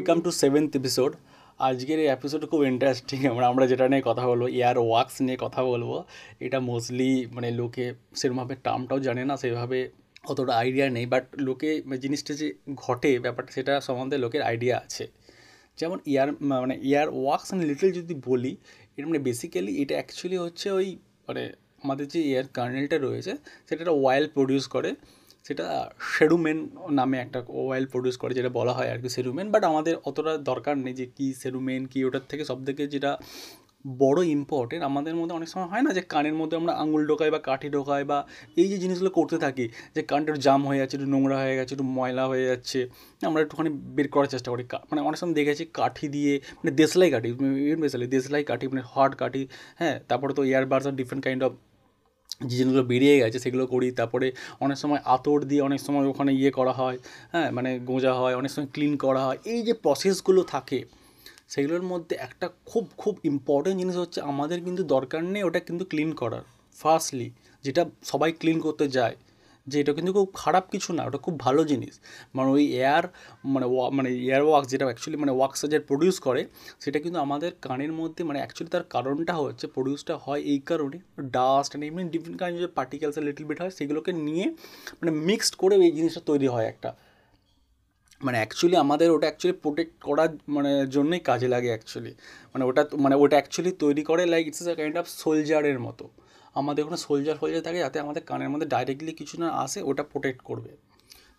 Welcome to seventh episode আজকের এই episode খুব ইন্টারেস্টিং আমরা আমরা যেটা নিয়ে কথা বলব এয়ার ওয়াক্স নিয়ে কথা বলব, এটা মোস্টলি মানে লোকে সেরকমভাবে টার্মটাও জানে না, সেভাবে অতটা আইডিয়া নেই বাট লোকে মানে জিনিসটা যে ঘটে, ব্যাপারটা সেটা সম্বন্ধে লোকের আইডিয়া আছে। যেমন ইয়ার মানে ইয়ার ওয়াক্স অ্যান্ড লিটল যদি বলি এটা মানে বেসিক্যালি এটা অ্যাকচুয়ালি হচ্ছে ওই মানে আমাদের যে এয়ার কার্নেলটা রয়েছে, সেটা একটা প্রডিউস করে। সেটা সেরুমেন নামে একটা অয়েল প্রডিউস করে যেটা বলা হয় আর কি সেরুমেন বাট আমাদের অতটা দরকার নেই যে কী সেরুমেন, কী ওটার থেকে সব থেকে যেটা বড় ইম্পর্টেন্ট আমাদের মধ্যে অনেক সময় হয় না যে কানের মধ্যে আমরা আঙুল ঢোকাই বা কাঠি ঢোকাই বা এই যে জিনিসগুলো করতে থাকি, যে কানটা জাম হয়ে যাচ্ছে, একটু নোংরা হয়ে গেছে, একটু ময়লা হয়ে যাচ্ছে, আমরা একটুখানি বের করার চেষ্টা করি। মানে অনেক সময় দেখেছি কাঠি দিয়ে মানে দেশলাই কাঠি দেশলাই কাঠি মানে হার্ড কাঠি হ্যাঁ তারপরে তো ইয়ারবাডস আর ডিফারেন্ট কাইন্ড অফ যে জিনিসগুলো বেরিয়ে গেছে সেগুলো করি। তারপরে অনেক সময় আতর দিয়ে অনেক সময় ওখানে ইয়ে করা হয় হ্যাঁ মানে গোঁজা হয়, অনেক সময় ক্লিন করা হয়। এই যে প্রসেসগুলো থাকে, সেগুলোর মধ্যে একটা খুব খুব ইম্পর্টেন্ট জিনিস হচ্ছে আমাদের কিন্তু দরকার নেই ওটা কিন্তু ক্লিন করার। ফার্স্টলি যেটা সবাই ক্লিন করতে যায় যে এটা কিন্তু খুব খারাপ কিছু না, ওটা খুব ভালো জিনিস। মানে ওই এয়ার মানে মানে এয়ার ওয়াক্স যেটা অ্যাকচুয়ালি মানে ওয়াক্সটা যে প্রডিউস করে, সেটা কিন্তু আমাদের কানের মধ্যে মানে অ্যাকচুয়ালি তার কারণটা হচ্ছে প্রডিউসটা হয় এই কারণে। ডাস্ট অ্যান্ড এমনি ডিফারেন্ট কাইন্ড যে পার্টিকেলস লিটল বিট হয়, সেগুলোকে নিয়ে মানে মিক্সড করে এই জিনিসটা তৈরি হয় একটা। মানে অ্যাকচুয়ালি আমাদের ওটা অ্যাকচুয়ালি প্রোটেক্ট করার মানে জন্যই কাজে লাগে অ্যাকচুয়ালি মানে ওটা মানে ওটা অ্যাকচুয়ালি তৈরি করে like it's a kind of সোলজারের মতো। আমাদের ওখানে সোলজার ফোলজার থাকে যাতে আমাদের কানের মধ্যে ডাইরেক্টলি কিছু না আসে, ওটা প্রোটেক্ট করবে।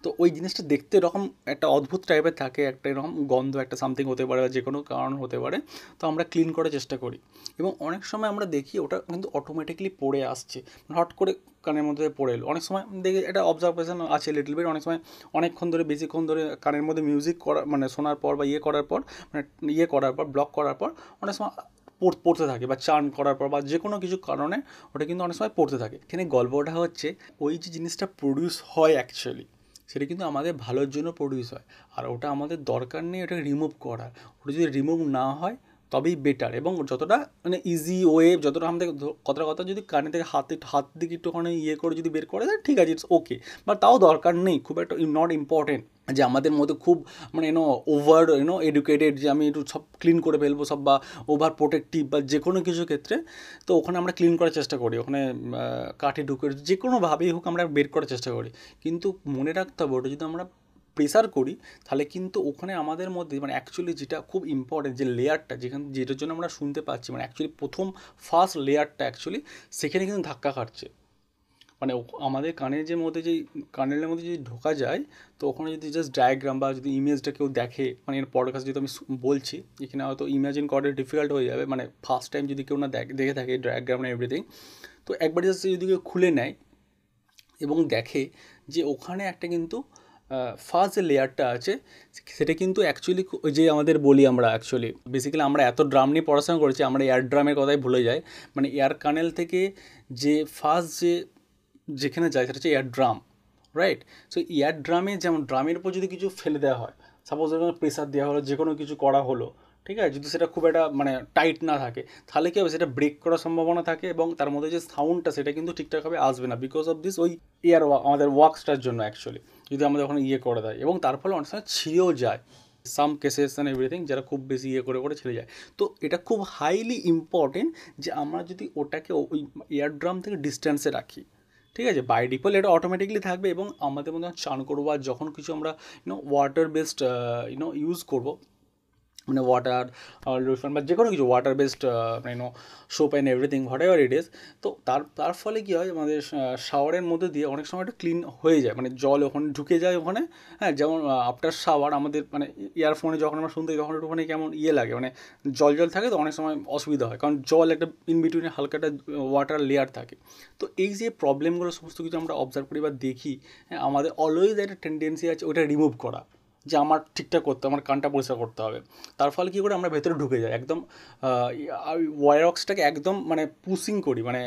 তো ওই জিনিসটা দেখতে এরকম একটা অদ্ভুত টাইপের থাকে, একটা এরকম গন্ধ, একটা সামথিং হতে পারে বা যে কোনো কারণ হতে পারে। তো আমরা ক্লিন করার চেষ্টা করি। এবং অনেক সময় আমরা দেখি ওটা কিন্তু অটোমেটিকলি পড়ে আসছে। হট করে কানের মধ্যে পড়ে এলো। অনেক সময় দেখি এটা অবজারভেশন আছে লিটল বিট অনেক সময় অনেকক্ষণ ধরে, বেশিক্ষণ ধরে কানের মধ্যে মিউজিক করা মানে শোনার পর বা ইয়ে করার পর মানে ইয়ে করার পর ব্লক করার পর, অনেক সময় পড়তে থাকে বা চান করার পর বা যে কোনো কিছু কারণে ওটা কিন্তু অনেক সময় পড়তে থাকে। এখানে গল্পটা হচ্ছে ওই যে জিনিসটা প্রডিউস হয় অ্যাকচুয়ালি সেটা কিন্তু আমাদের ভালোর জন্য প্রডিউস হয়। আর ওটা আমাদের দরকার নেই ওটাকে রিমুভ করার। ওটা যদি রিমুভ না হয় তবেই বেটার এবং যতটা মানে ইজি ওয়ে যতটা আমাদের কতটা কথা যদি কানে থেকে হাতে, হাত দিকে একটুখানি ইয়ে করে যদি বের করে দেয়, ঠিক আছে ইটস ওকে বাট তাও দরকার নেই, খুব একটা নট ইম্পর্টেন্ট যে আমাদের মধ্যে খুব মানে ইউনো ওভার ইউনো এডুকেটেড যে আমি একটু সব ক্লিন করে ফেলব, সব বা ওভার প্রোটেক্টিভ বা যে কোনো কিছু ক্ষেত্রে, তো ওখানে আমরা ক্লিন করার চেষ্টা করি, ওখানে কাঠে ঢুকে যে কোনোভাবেই হোক আমরা বের করার চেষ্টা করি। কিন্তু মনে রাখতে হবে, ওটা যদি আমরা প্রেসার করি, তাহলে কিন্তু ওখানে আমাদের মধ্যে মানে অ্যাকচুয়ালি যেটা খুব ইম্পর্টেন্ট যে লেয়ারটা যেখানে যেটার জন্য আমরা শুনতে পাচ্ছি মানে অ্যাকচুয়ালি প্রথম ফার্স্ট লেয়ারটা অ্যাকচুয়ালি সেখানে কিন্তু ধাক্কা খাচ্ছে। মানে আমাদের কানের যে মধ্যে যে কানের মধ্যে যদি ঢোকা যায়, তো ওখানে যদি জাস্ট ডায়াগ্রাম বা যদি ইমেজটা কেউ দেখে মানে এর পডকাস্ট যদি আমি বলছি, এখানে হয়তো ইমাজিন করাটা ডিফিকাল্ট হয়ে যাবে। মানে ফার্স্ট টাইম যদি কেউ না দেখে থাকে ডায়াগ্রাম এভরিথিং তো একবার জাস্ট যদি কেউ খুলে নেয় এবং দেখে যে ওখানে একটা কিন্তু ফার্স্ট যে লেয়ারটা আছে, সেটা কিন্তু অ্যাকচুয়ালি ওই যে আমাদের বলি আমরা অ্যাকচুয়ালি বেসিক্যালি আমরা এত ড্রাম নিয়ে পড়াশোনা করেছি, আমরা এয়ার ড্রামের কথাই ভুলে যাই। মানে এয়ার কানেল থেকে যে ফার্স্ট যে, যেখানে যায় সেটা হচ্ছে air drum right so air ড্রামে যেমন ড্রামের উপর যদি কিছু ফেলে দেওয়া হয় সাপোজ প্রেশার দেওয়া হলো, যে কোনো কিছু করা হলো, ঠিক আছে? যদি সেটা খুব একটা মানে টাইট না থাকে, তাহলে কী হবে? সেটা ব্রেক করার সম্ভাবনা থাকে এবং তার মধ্যে যে সাউন্ডটা সেটা কিন্তু ঠিকঠাকভাবে আসবে না বিকজ অফ দিস ওই এয়ার আমাদের ওয়ার্কসটার জন্য অ্যাকচুয়ালি যদি আমাদের ওখানে ইয়ে করে দেয়। এবং তার ফলে অনেক সময় ছিঁড়েও যায়। সাম কেসেস অ্যান্ড এভরিথিং যারা খুব বেশি ইয়ে করে করে ছেড়ে যায়। তো এটা খুব হাইলি ইম্পর্টেন্ট যে আমরা যদি ওটাকে ওই এয়ার ড্রাম থেকে ডিস্ট্যান্সে রাখি। ঠিক আছে? বাই ডিফল এটা অটোমেটিকলি থাকবে এবং আমাদের মধ্যে চান করব আর যখন কিছু আমরা you know water based you know use করব মানে ওয়াটার লোশন বা যে কোনো কিছু water based you know soap and everything whatever it is তো তার তার ফলে কী হয়, আমাদের শাওয়ারের মধ্যে দিয়ে অনেক সময় একটা ক্লিন হয়ে যায় মানে জল ওখানে ঢুকে যায় ওখানে হ্যাঁ যেমন আফটার শাওয়ার আমাদের মানে ইয়ারফোনে যখন আমরা শুনতে তখন একটুখানি কেমন ইয়ে লাগে মানে জল জল থাকে তো অনেক সময় অসুবিধা হয়, কারণ জল একটা ইন বিটুইনে হালকা একটা ওয়াটার লেয়ার থাকে। তো এই যে প্রবলেমগুলো সমস্ত কিছু আমরা অবজার্ভ করি বা দেখি হ্যাঁ আমাদের অলওয়েজ একটা টেন্ডেন্সি আছে ওটা রিমুভ করা। যে আমার ঠিকঠাক করতে, আমার কানটা পরিষ্কার করতে হবে। তার ফলে কী করে আমরা ভেতরে ঢুকে যাই, একদম ওয়ারক্সটাকে একদম মানে পুশিং করি মানে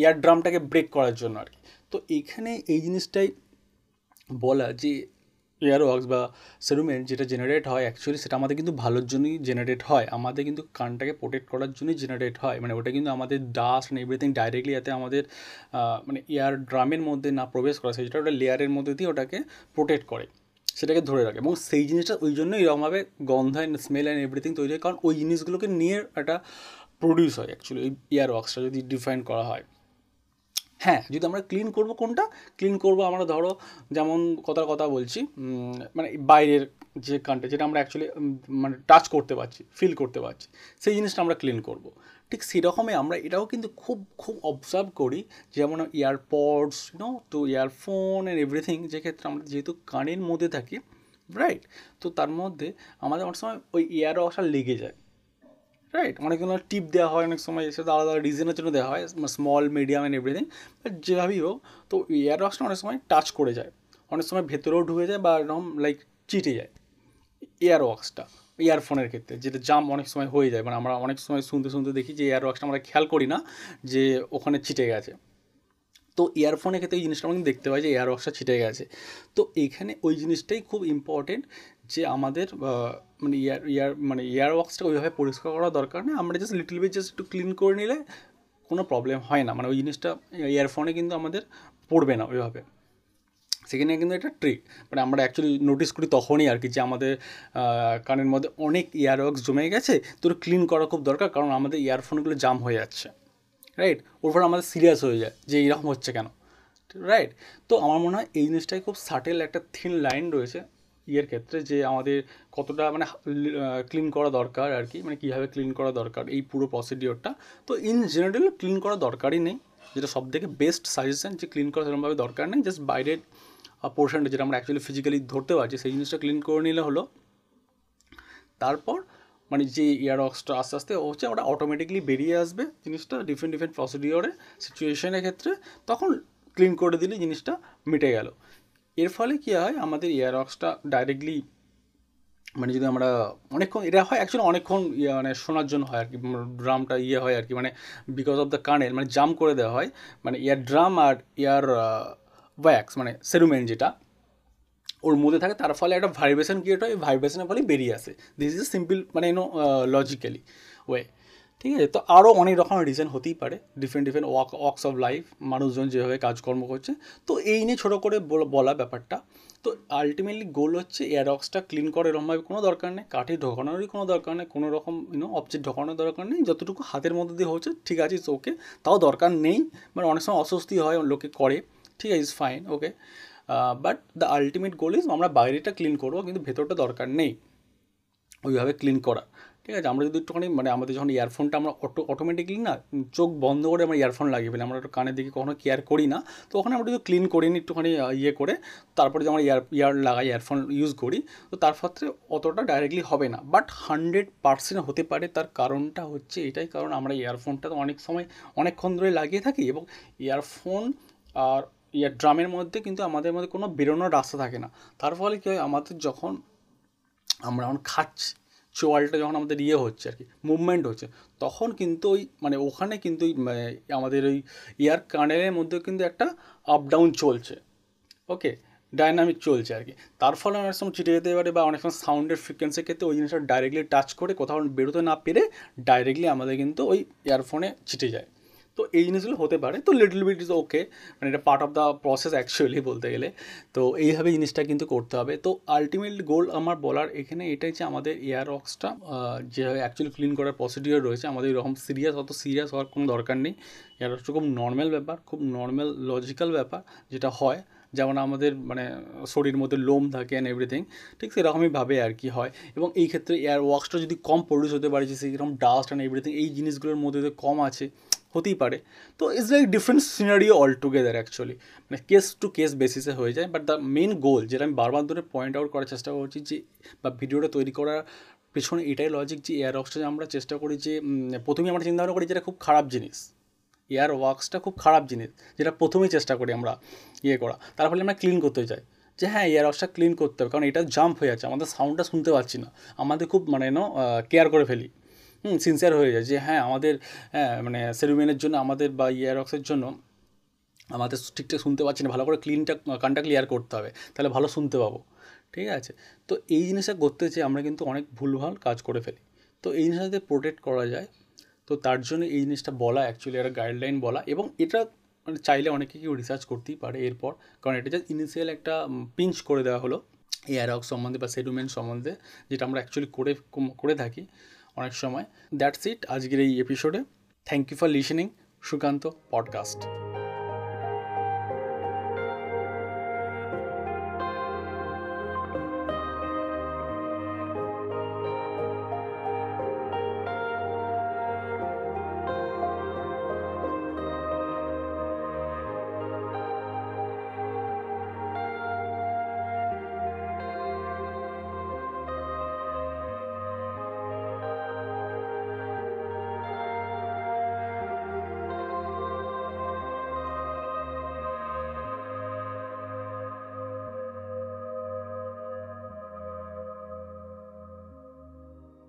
এয়ার ড্রামটাকে ব্রেক করার জন্য আর কি। তো এখানে এই জিনিসটাই বলা যে এয়ার ওয়াক্স বা সেরুমেন্ট যেটা জেনারেট হয় অ্যাকচুয়ালি সেটা আমাদের কিন্তু ভালোর জন্যই জেনারেট হয়। আমাদের কিন্তু কানটাকে প্রোটেক্ট করার জন্যই জেনারেট হয়। মানে ওটা কিন্তু আমাদের ডাস্ট অ্যান্ড এভরিথিং ডাইরেক্টলি যাতে আমাদের মানে এয়ার ড্রামের মধ্যে না প্রবেশ করা, সেটা ওটা লেয়ারের মধ্যে দিয়ে ওটাকে প্রোটেক্ট করে। সেটাকে ধরে রাখে। এবং সেই জিনিসটা ওই জন্য এরকমভাবে গন্ধ অ্যান্ড স্মেল অ্যান্ড এভরিথিং তৈরি হয়। কারণ ওই জিনিসগুলোকে নিয়ে একটা প্রডিউস হয় অ্যাকচুয়ালি ওই ইয়ার ওয়াক্সটা যদি ডিফাইন করা হয়। হ্যাঁ যদি আমরা ক্লিন করব কোনটা? ক্লিন করব আমরা ধরো যেমন কথার কথা বলছি মানে বাইরের যে কানটা যেটা আমরা অ্যাকচুয়ালি মানে টাচ করতে পারছি ফিল করতে পারছি, সেই জিনিসটা আমরা ক্লিন করব। ঠিক সেরকমই আমরা এটাও কিন্তু খুব খুব অবজার্ভ করি, যেমন ইয়ারপডস নো তো ইয়ারফোন অ্যান্ড এভরিথিং যেক্ষেত্রে আমরা যেহেতু কানের মধ্যে থাকি রাইট তো তার মধ্যে আমাদের অনেক সময় ওই ইয়ার ওয়াশার লেগে যায় রাইট অনেকগুলো টিপ দেওয়া হয়, অনেক সময় সেটা আলাদা আলাদা রিজনের জন্য দেওয়া হয় small medium and everything but যেভাবেই হোক, তো ইয়ার ওয়াশটা অনেক সময় টাচ করে যায়, অনেক সময় ভেতরেও ঢুকে যায় বা এরকম লাইক চিটে যায় এয়ার ওয়াক্সটা ইয়ারফোনের ক্ষেত্রে, যেটা জাম অনেক সময় হয়ে যায়। মানে আমরা অনেক সময় শুনতে শুনতে দেখি যে এয়ার ওয়াক্সটা আমরা খেয়াল করি না যে ওখানে ছিটে গেছে। তো ইয়ারফোনের ক্ষেত্রে এই জিনিসটা আমরা দেখতে পাই যে এয়ার ওয়াক্সটা ছিটে গেছে। তো এখানে ওই জিনিসটাই খুব ইম্পর্টেন্ট যে আমাদের মানে ইয়ার ইয়ার মানে ইয়ার ওয়াক্সটা ওইভাবে পরিষ্কার করা দরকার নেই আমরা জাস্ট লিটল বিট জাস্ট একটু ক্লিন করে নিলে কোনো প্রবলেম হয় না। মানে ওই জিনিসটা ইয়ারফোনে কিন্তু আমাদের পড়বে না ওইভাবে। সেখানে কিন্তু একটা ট্রিক মানে আমরা অ্যাকচুয়ালি নোটিস করি তখনই আর কি যে আমাদের কানের মধ্যে অনেক ইয়ারওয়াক্স জমে গেছে, তো ক্লিন করা খুব দরকার কারণ আমাদের ইয়ারফোনগুলো জাম হয়ে যাচ্ছে রাইট ওর পর আমাদের সিরিয়াস হয়ে যায় যে এরকম হচ্ছে কেন রাইট তো আমার মনে হয় এই জিনিসটাই খুব সাটেল একটা থিন লাইন রয়েছে ইয়ের ক্ষেত্রে যে আমাদের কতটা মানে ক্লিন করা দরকার আর কি মানে কীভাবে ক্লিন করা দরকার এই পুরো প্রসিডিওরটা তো ইন জেনারেল ক্লিন করা দরকারই নেই, যেটা সব থেকে বেস্ট সাজেশন যে ক্লিন করা সেরকমভাবে দরকার নেই জাস্ট বাইরের পোর্শনটা যেটা আমরা অ্যাকচুয়ালি ফিজিক্যালি ধরতে পারছি, সেই জিনিসটা ক্লিন করে নিলে হলো, তারপর মানে যে ইয়ারঅক্সটা আস্তে আস্তে হচ্ছে, ওটা অটোমেটিকলি বেরিয়ে আসবে জিনিসটা ডিফারেন্ট ডিফারেন্ট প্রসিডিওরে সিচুয়েশনের ক্ষেত্রে, তখন ক্লিন করে দিলে জিনিসটা মিটে গেল। এর ফলে কী হয়, আমাদের ইয়ারঅক্সটা ডাইরেক্টলি মানে যদি আমরা অনেকক্ষণ, এটা হয় অ্যাকচুয়ালি অনেকক্ষণ ইয়ে মানে শোনার জন্য হয় আর কি ড্রামটা ইয়ে হয় আর কি মানে বিকজ অফ দ্য কানের মানে জাম করে দেওয়া হয় মানে ইয়ার ড্রাম আর ইয়ার ওয়্যাক্স মানে সেরুমেন যেটা, ওর মধ্যে থাকে, তার ফলে একটা ভাইব্রেশন ক্রিয়েট হয় ভাইব্রেশনের ফলে বেরিয়ে আসে। দিস ইজ সিম্পল মানে ইউনো লজিক্যালি ওয়ে ঠিক আছে? তো আরও অনেক রকম রিজন হতেই পারে different different walk works of life মানুষজন যেভাবে কাজকর্ম করছে। তো এই নিয়ে ছোটো করে বলা ব্যাপারটা। তো আলটিমেটলি গোল হচ্ছে এয়ারক্সটা ক্লিন করে এরকমভাবে কোনো দরকার নেই, কাঠে ঢোকানোরই কোনো দরকার নেই, কোনো রকম ইউনো অবজেক্ট ঢোকানোর দরকার নেই, যতটুকু হাতের মধ্যে দিয়ে হচ্ছে, ঠিক আছে ওকে তাও দরকার নেই। মানে অনেক সময় অস্বস্তি হয়, লোকে করে। ঠিক আছে is fine okay but the ultimate goal is আমরা বাইরেটা ক্লিন করব, কিন্তু ভেতরটা দরকার নেই। ওইভাবে ক্লিন করা। ঠিক আছে, আমরা যদি একটুখানি মানে আমাদের যখন ইয়ারফোনটা আমরা অটো অটোমেটিকলি না, চোখ বন্ধ করে আমরা ইয়ারফোন লাগিয়ে ফেলি, আমরা একটু কানের দিকে কখনো কেয়ার করি না, তো ওখানে আমরা যদি ক্লিন করি একটুখানি ইয়ে করে, তারপরে যে আমরা ইয়ার ইয়ার লাগাই ইয়ারফোন ইউজ করি, তো তার ক্ষেত্রে অতটা ডাইরেক্টলি হবে না। বাট হান্ড্রেড পার্সেন্ট হতে পারে, তার কারণটা হচ্ছে এটাই, কারণ আমরা ইয়ারফোনটা তো অনেক সময়, অনেকক্ষণ ধরে লাগিয়ে থাকি এবং ইয়ারফোন আর ইয়ার ড্রামের মধ্যে কিন্তু আমাদের মধ্যে কোনো বেরোনোর রাস্তা থাকে না। তার ফলে কী হয়, আমাদের যখন আমরা যখন খাচ্ছি, চোয়ালটা যখন আমাদের ইয়ে হচ্ছে আর কি মুভমেন্ট হচ্ছে, তখন কিন্তু ওই মানে ওখানে কিন্তু মানে আমাদের ওই ইয়ার কানেলের মধ্যে কিন্তু একটা আপ ডাউন চলছে। ওকে ডায়নামিক চলছে আর কি। তার ফলে অনেক সময় চিটে যেতে পারে বা অনেক সময় সাউন্ডের ফ্রিকোয়েন্সির ক্ষেত্রে ওই জিনিসটা ডাইরেক্টলি টাচ করে কোথাও বেরোতে না পেরে ডাইরেক্টলি আমাদের কিন্তু ওই ইয়ারফোনে চিটে যায়। তো এই জিনিসগুলো হতে পারে। তো লিটল বিট ইজ ওকে মানে এটা part of the process actually বলতে গেলে। তো এইভাবে জিনিসটা কিন্তু করতে হবে। তো আলটিমেটলি গোল আমার বলার এখানে এটাই যে আমাদের এয়ার অক্সটা যেভাবে অ্যাকচুয়ালি ক্লিন করার প্রসিডিওর রয়েছে, আমাদের এরকম সিরিয়াস অত সিরিয়াস হওয়ার কোনো দরকার নেই। এয়ার অক্সটা খুব নর্মাল ব্যাপার, খুব নর্মাল লজিক্যাল ব্যাপার যেটা হয়। যেমন আমাদের মানে শরীর মধ্যে লোম থাকে অ্যান্ড এভরিথিং ঠিক সেরকমইভাবে আর কি হয়। এবং এই ক্ষেত্রে এয়ার ওয়াক্সটা যদি কম প্রডিউস হতে পারে, যে সেরকম ডাস্ট অ্যান্ড এভরিথিং এই জিনিসগুলোর মধ্যে কম আছে হতেই পারে। তো it's like different scenario all together actually মানে কেস টু কেস বেসিসে হয়ে যায়। বাট দ্য মেন গোল যেটা আমি বারবার ধরে পয়েন্ট আউট করার চেষ্টা করছি যে, বা ভিডিওটা তৈরি করার পেছনে এটাই লজিক যে এয়ার অক্সটা আমরা চেষ্টা করি যে প্রথমেই আমরা চিন্তাভাবনা করি যেটা খুব খারাপ জিনিস। এয়ার ওয়াক্সটা খুব খারাপ জিনিস, যেটা প্রথমেই চেষ্টা করি আমরা ইয়ে করা। তার ফলে আমরা ক্লিন করতে চাই। যে হ্যাঁ এয়ার ওয়াক্সটা ক্লিন করতে হবে। কারণ এটা জাম্প হয়ে যাচ্ছে। আমাদের সাউন্ডটা শুনতে পাচ্ছি না। আমাদের খুব মানে কেয়ার করে ফেলি। সিনসিয়ার হয়ে যায় যে হ্যাঁ আমাদের হ্যাঁ মানে সেরুমেনের জন্য, আমাদের বা ইয়ারক্সের জন্য আমাদের ঠিকঠাক শুনতে পাচ্ছি না। ভালো করে ক্লিনটা কানটা ক্লিয়ার করতে হবে, তাহলে ভালো শুনতে পাবো। ঠিক আছে? তো এই জিনিসটা করতে চেয়ে আমরা কিন্তু অনেক ভুলভাল কাজ করে ফেলি। তো এই জিনিসটা যদি প্রোটেক্ট করা যায়। তো তার জন্য এই জিনিসটা বলা অ্যাকচুয়ালি একটা গাইডলাইন বলা এবং এটা মানে চাইলে অনেকে কেউ রিসার্চ করতেই পারে এরপর। কারণ এটা জাস্ট ইনিশিয়াল একটা পিঞ্চ করে দেওয়া হলো। এয়ারওয়ার্ক সম্বন্ধে বা সেটলমেন্ট সম্বন্ধে যেটা আমরা অ্যাকচুয়ালি করে করে থাকি। অনেক সময়। দ্যাটস ইট আজকের এই এপিসোডে thank you for listening Sukanta podcast